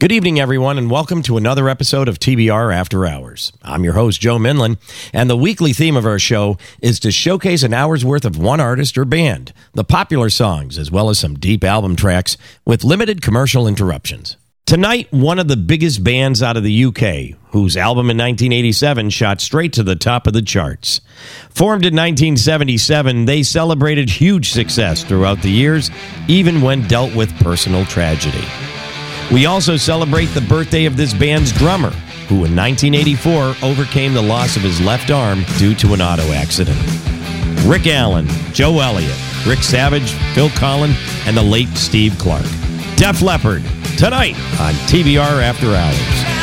Good evening, everyone, and welcome to another episode of TBR After Hours. I'm your host, Joe Minlin, and the weekly theme of our show is to showcase an hour's worth of one artist or band, the popular songs, as well as some deep album tracks with limited commercial interruptions. Tonight, one of the biggest bands out of the UK, whose album in 1987 shot straight to the top of the charts. Formed in 1977, they celebrated huge success throughout the years, even when dealt with personal tragedy. We also celebrate the birthday of this band's drummer, who in 1984 overcame the loss of his left arm due to an auto accident. Rick Allen, Joe Elliott, Rick Savage, Phil Collen, and the late Steve Clark. Def Leppard, tonight on TBR After Hours.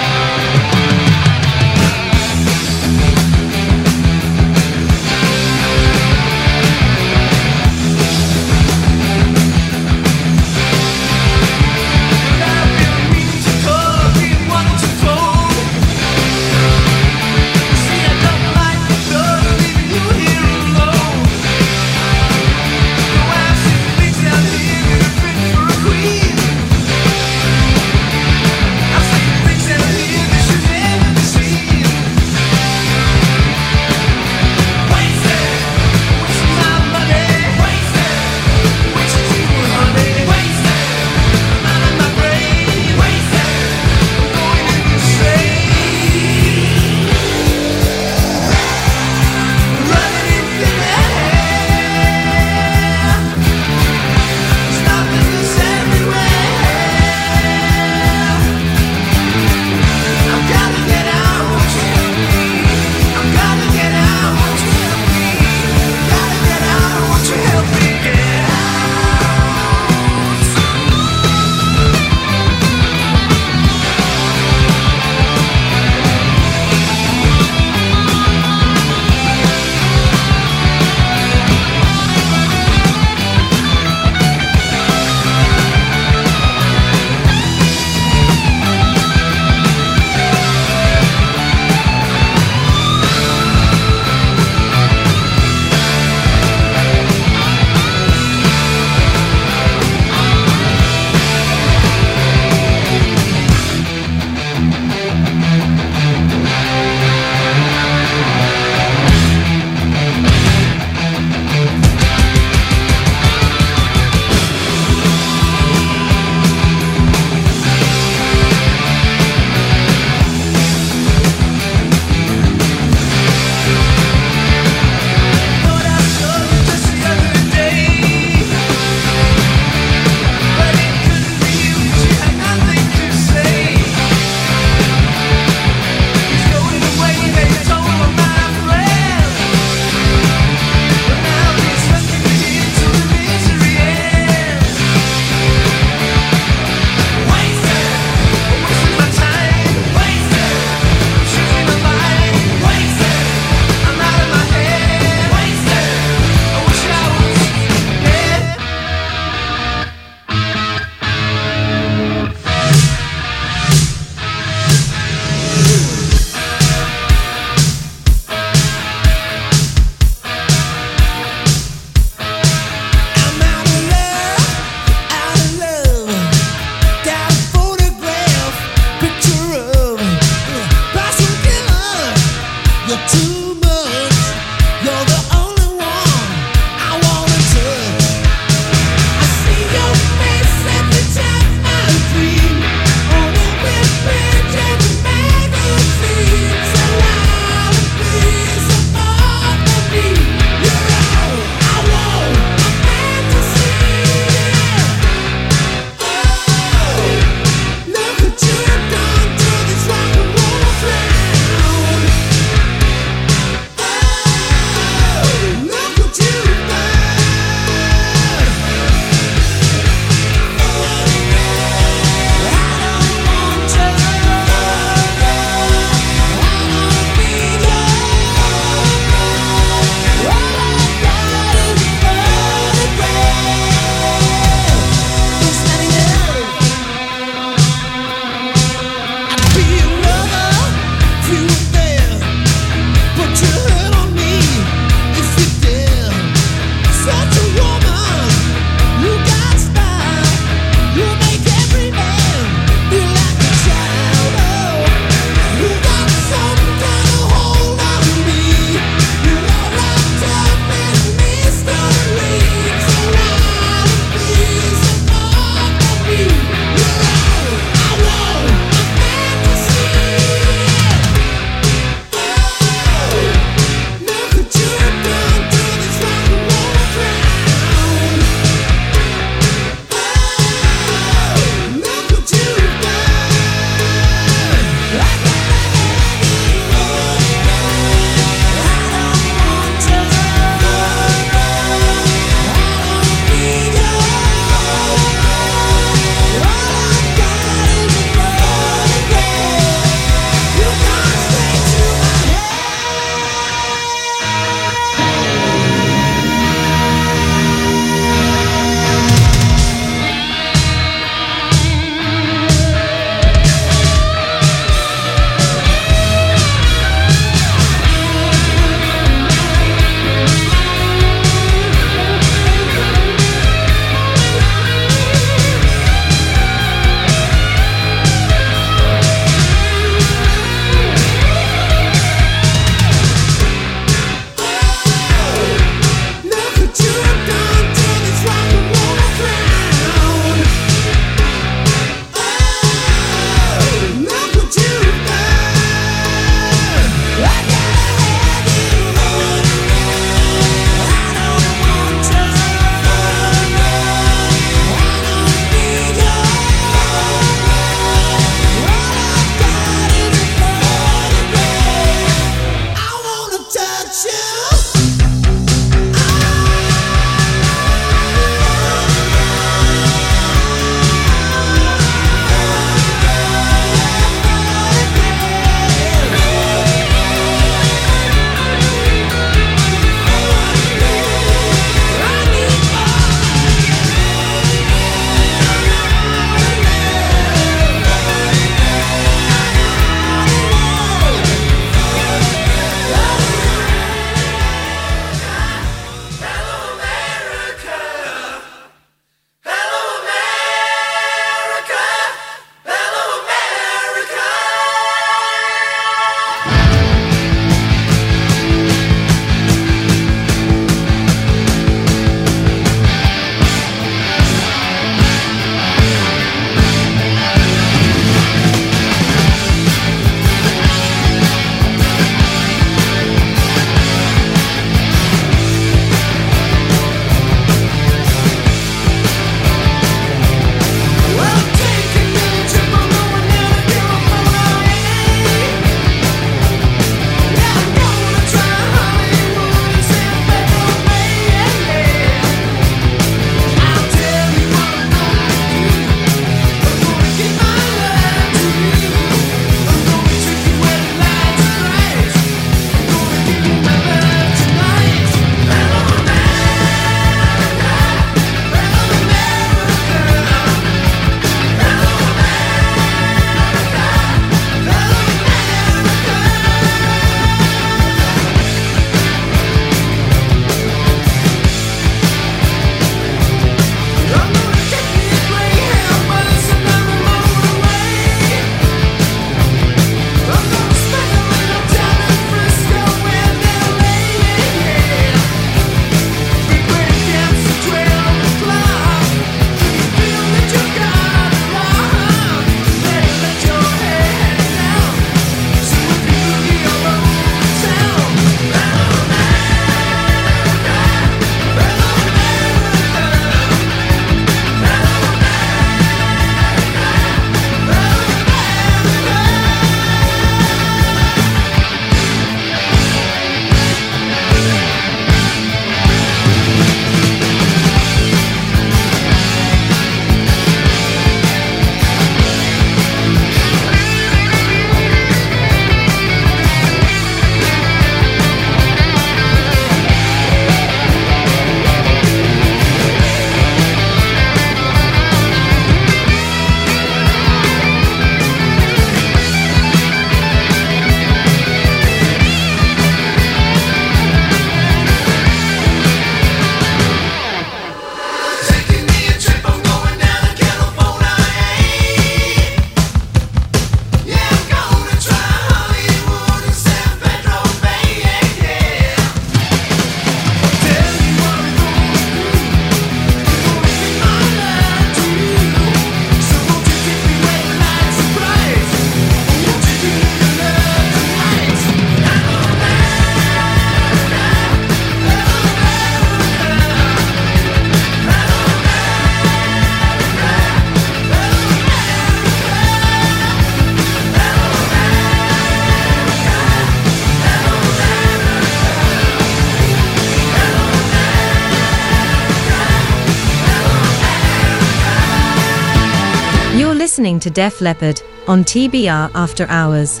listening to Def Leppard on TBR After Hours.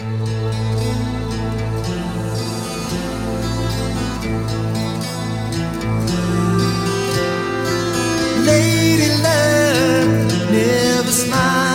Lady Love never.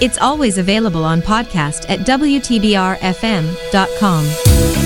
It's always available on podcast at WTBRFM.com.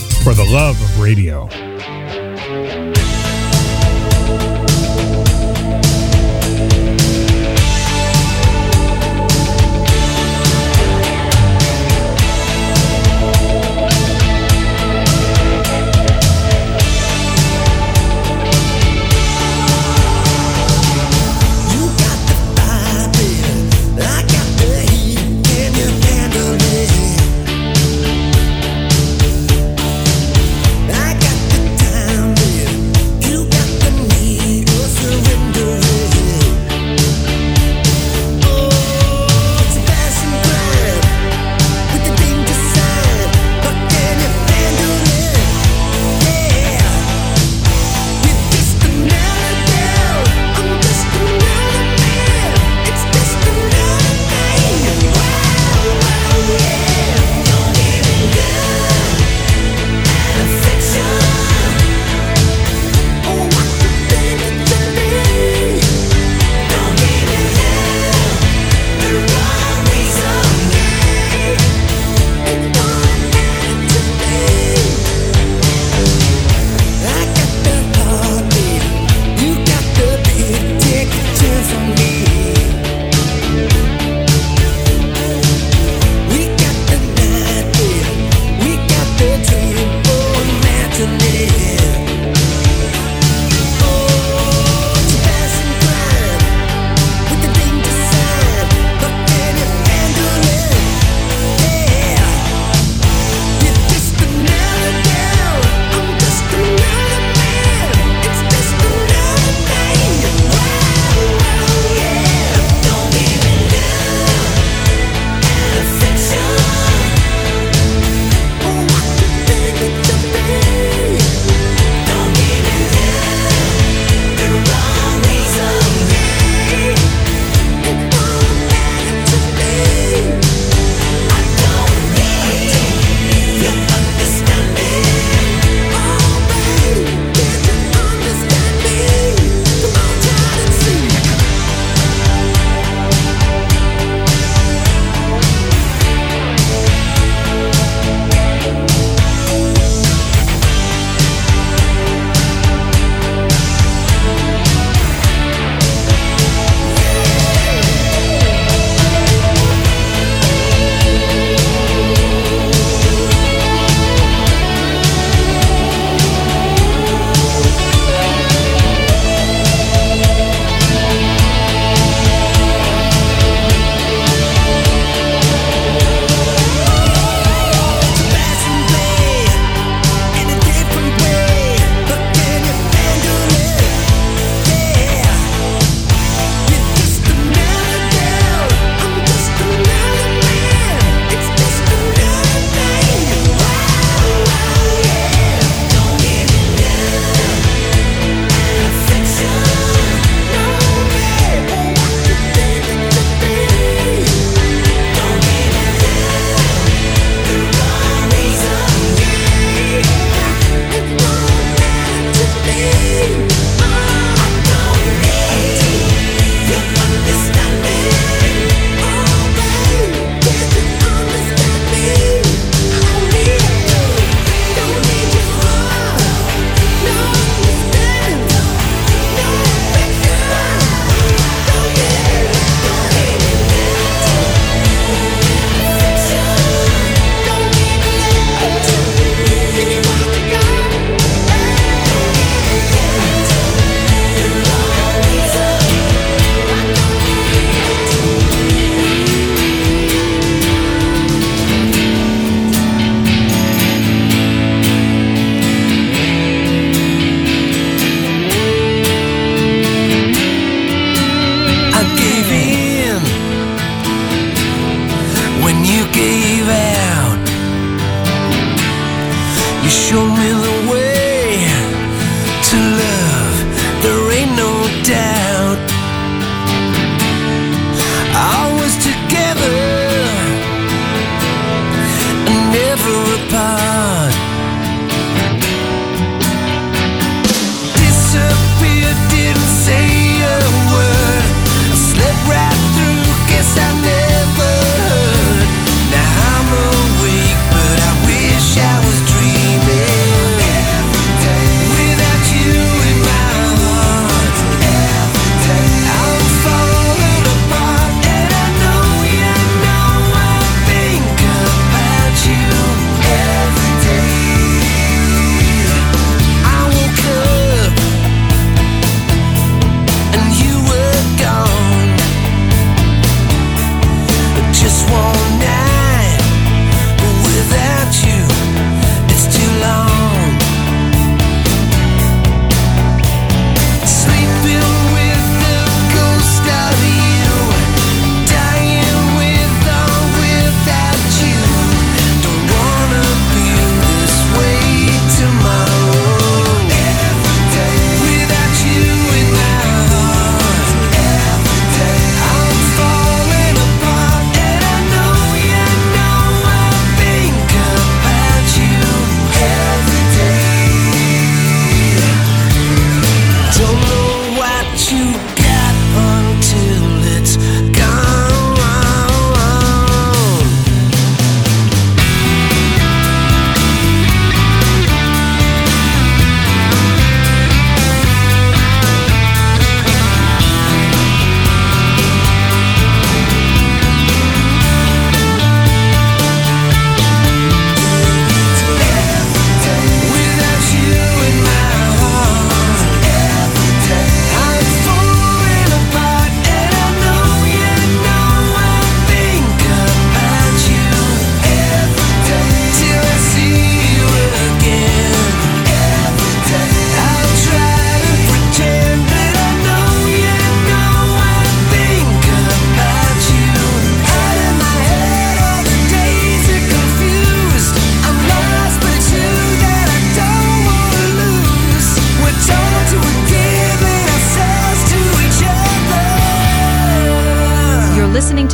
for the love of radio.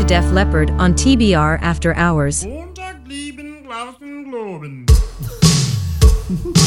Def Leppard on TBR After Hours.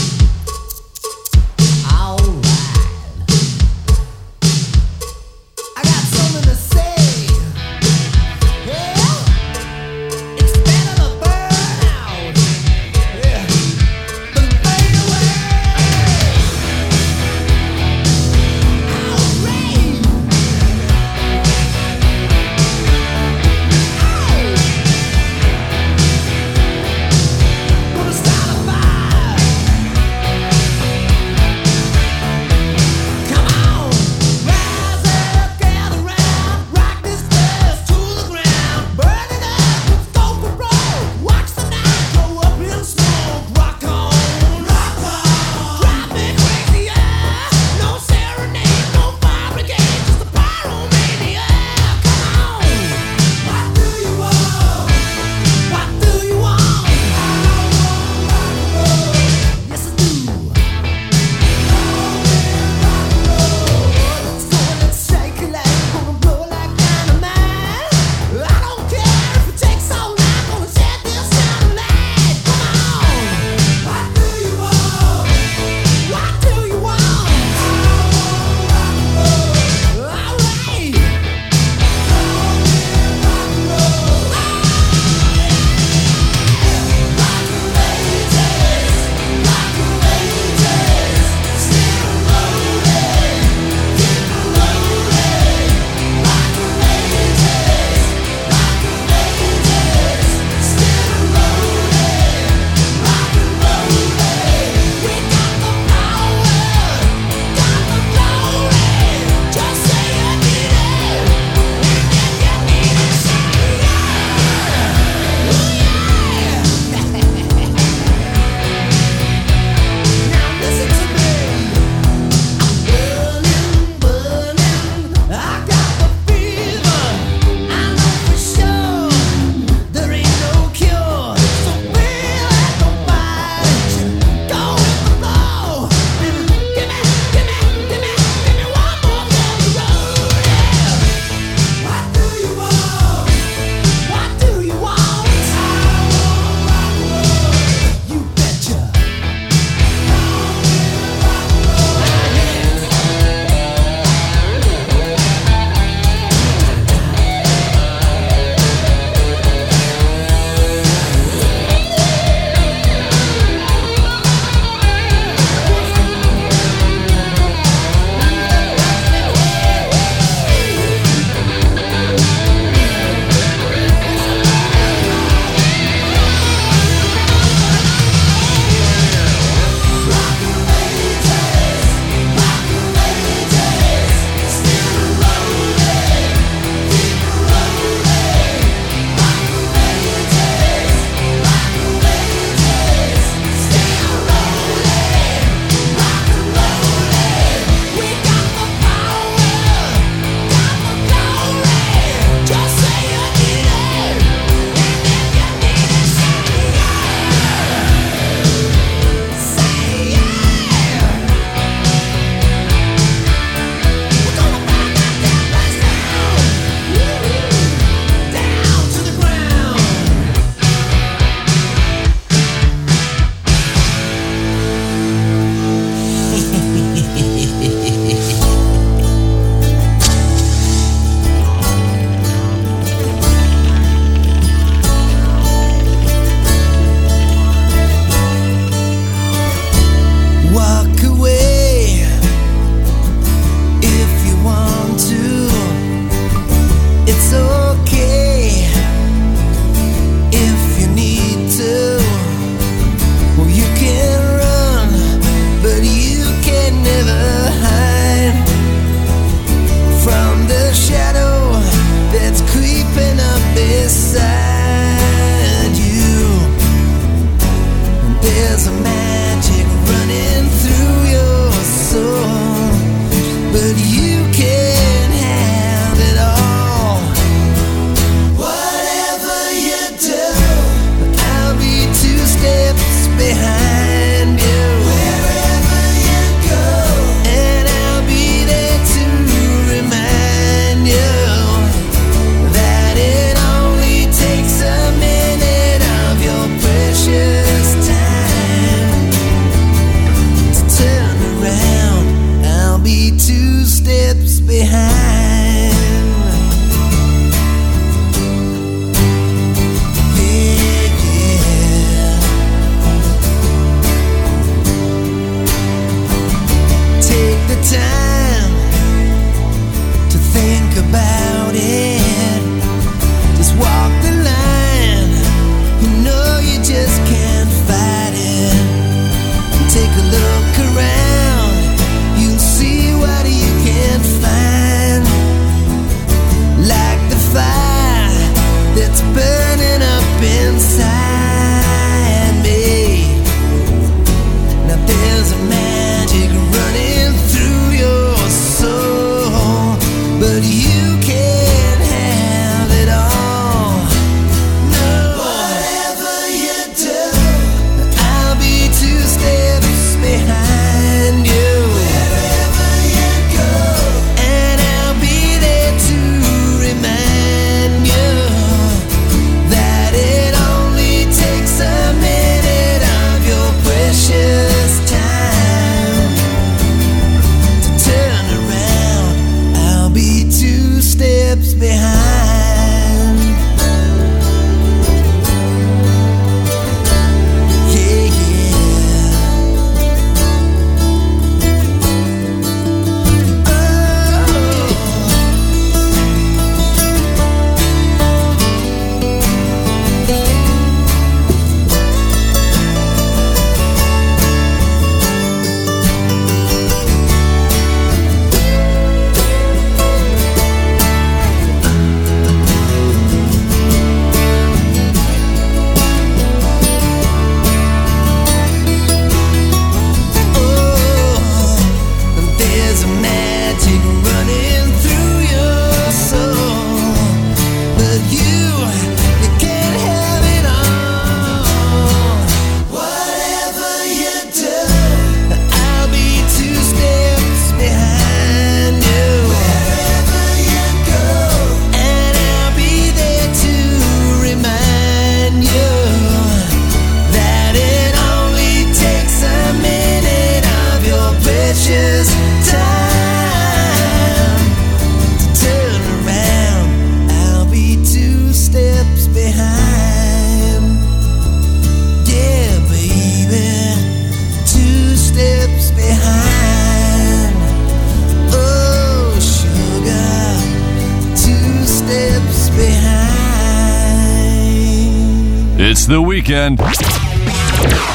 weekend.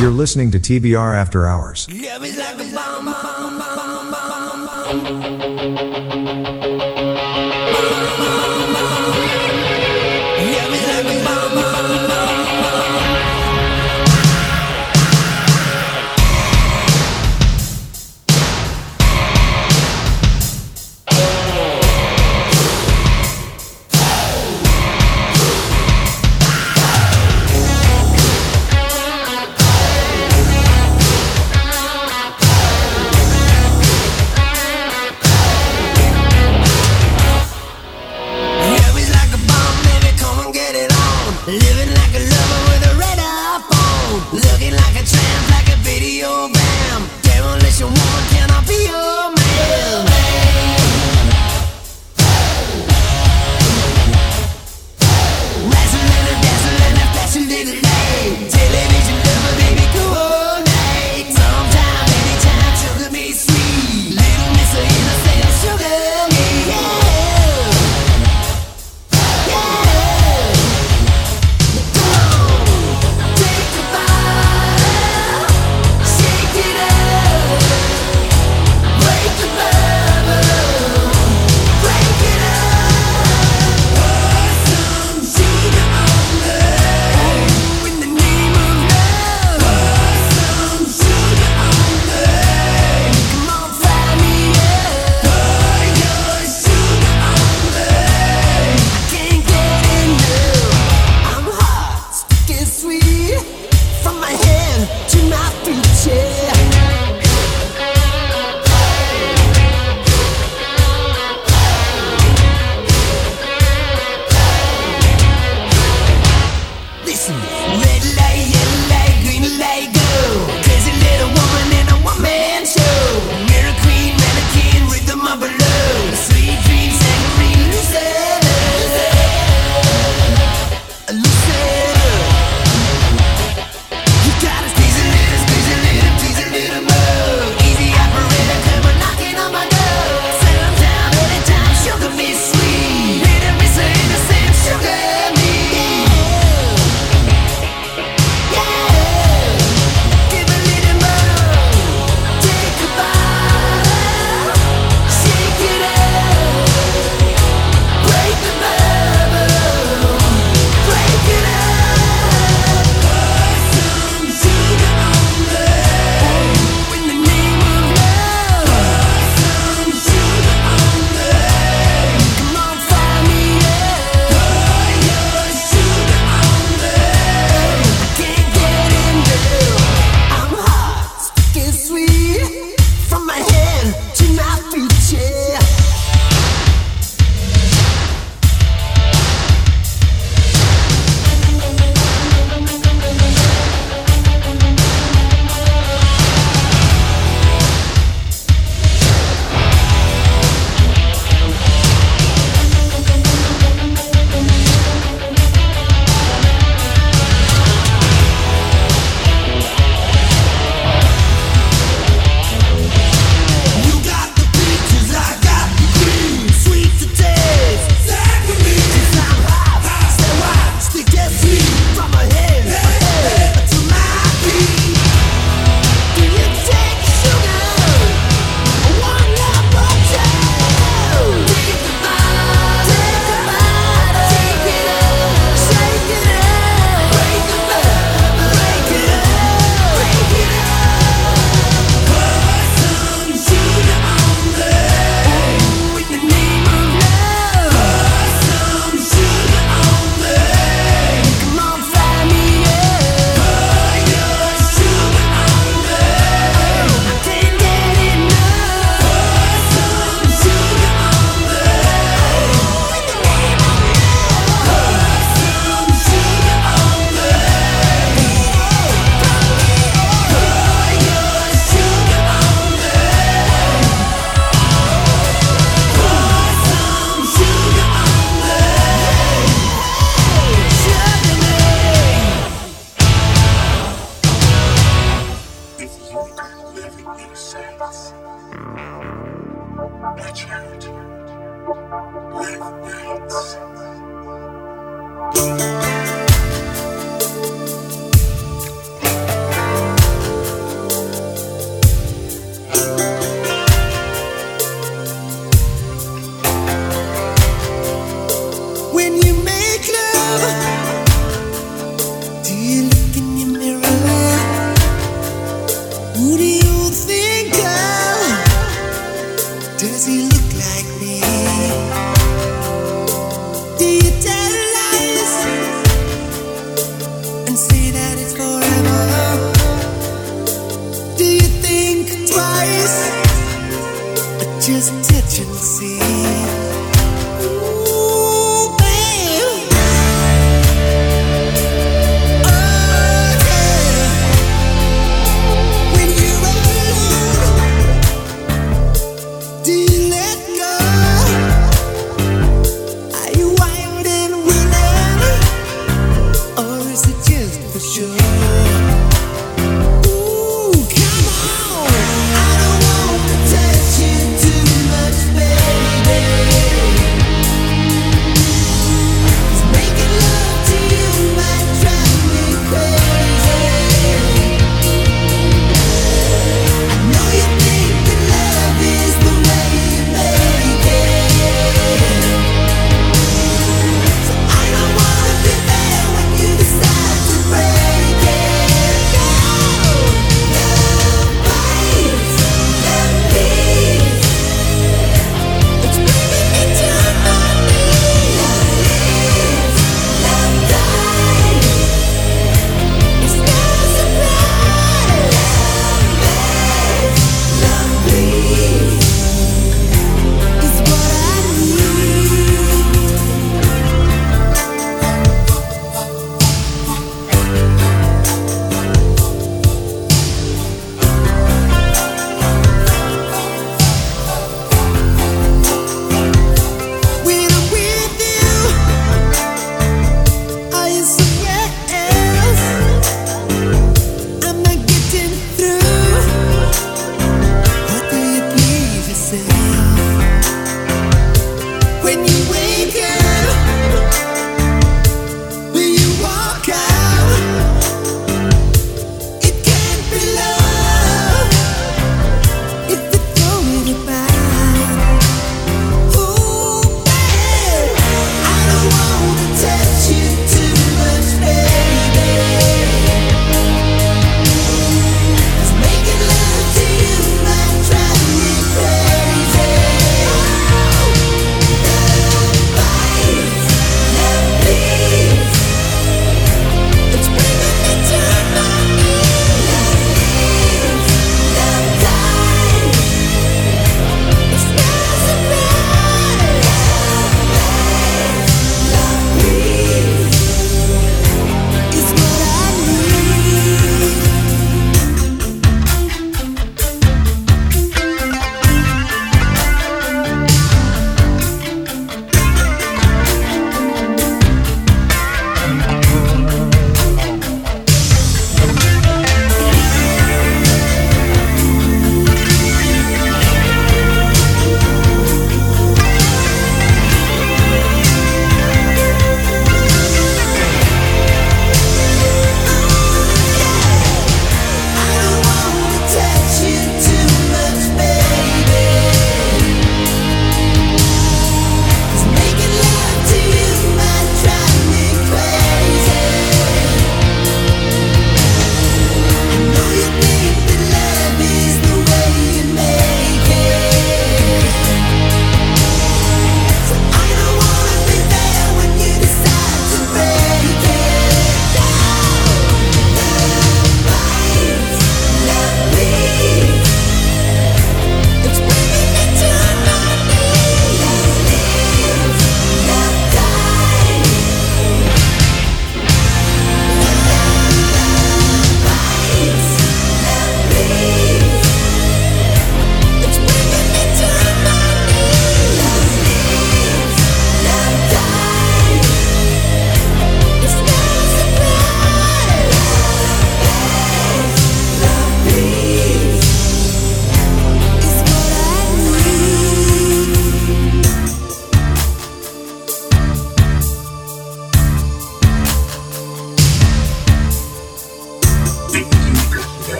You're listening to TBR After Hours.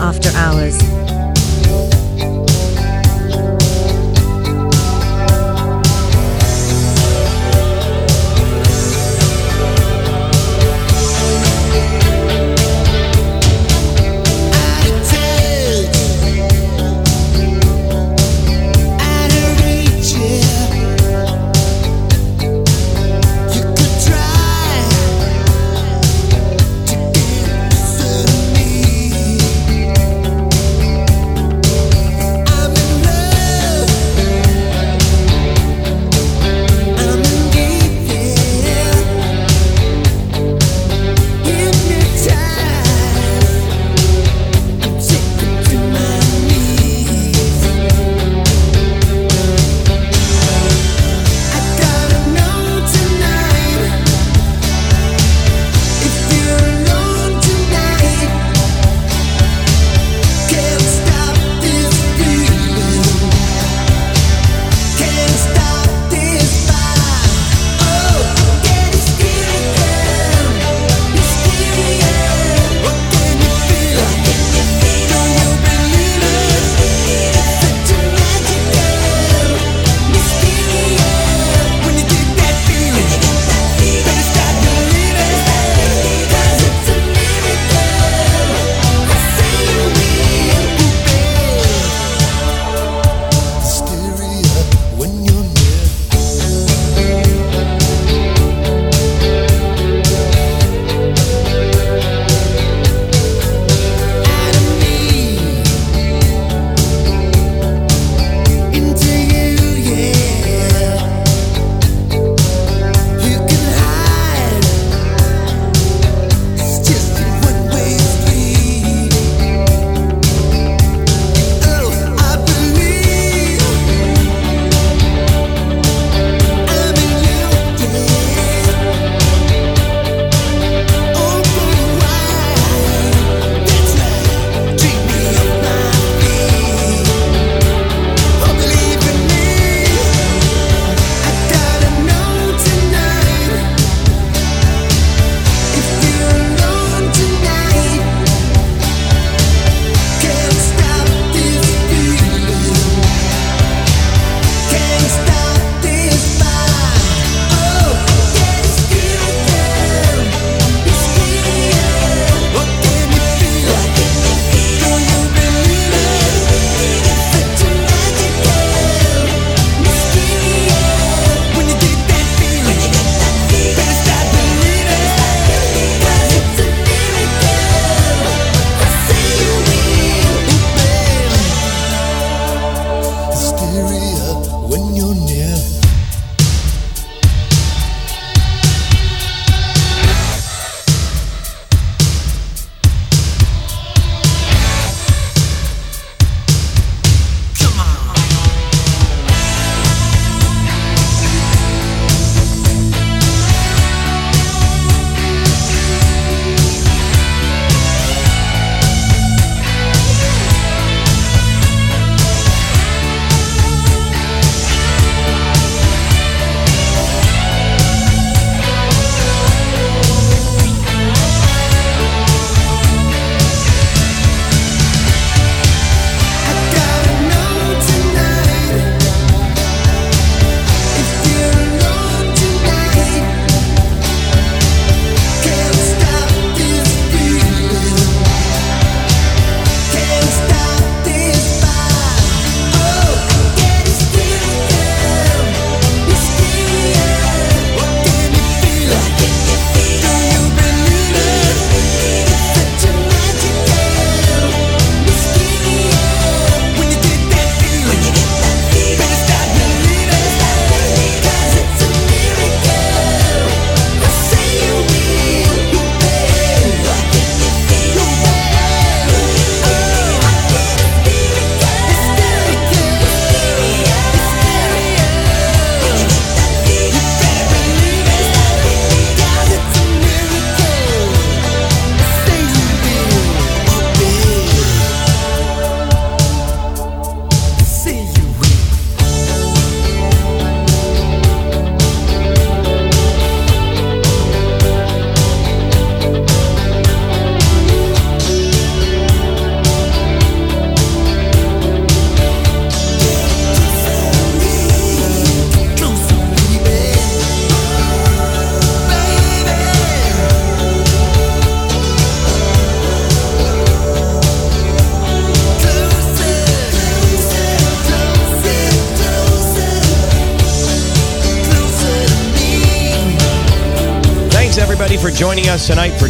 After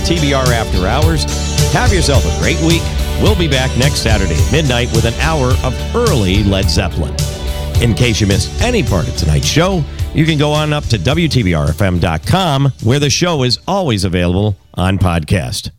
TBR After Hours. Have yourself a great week. We'll be back next Saturday at midnight with an hour of early Led Zeppelin. In case you missed any part of tonight's show, you can go on up to WTBRFM.com where the show is always available on podcast.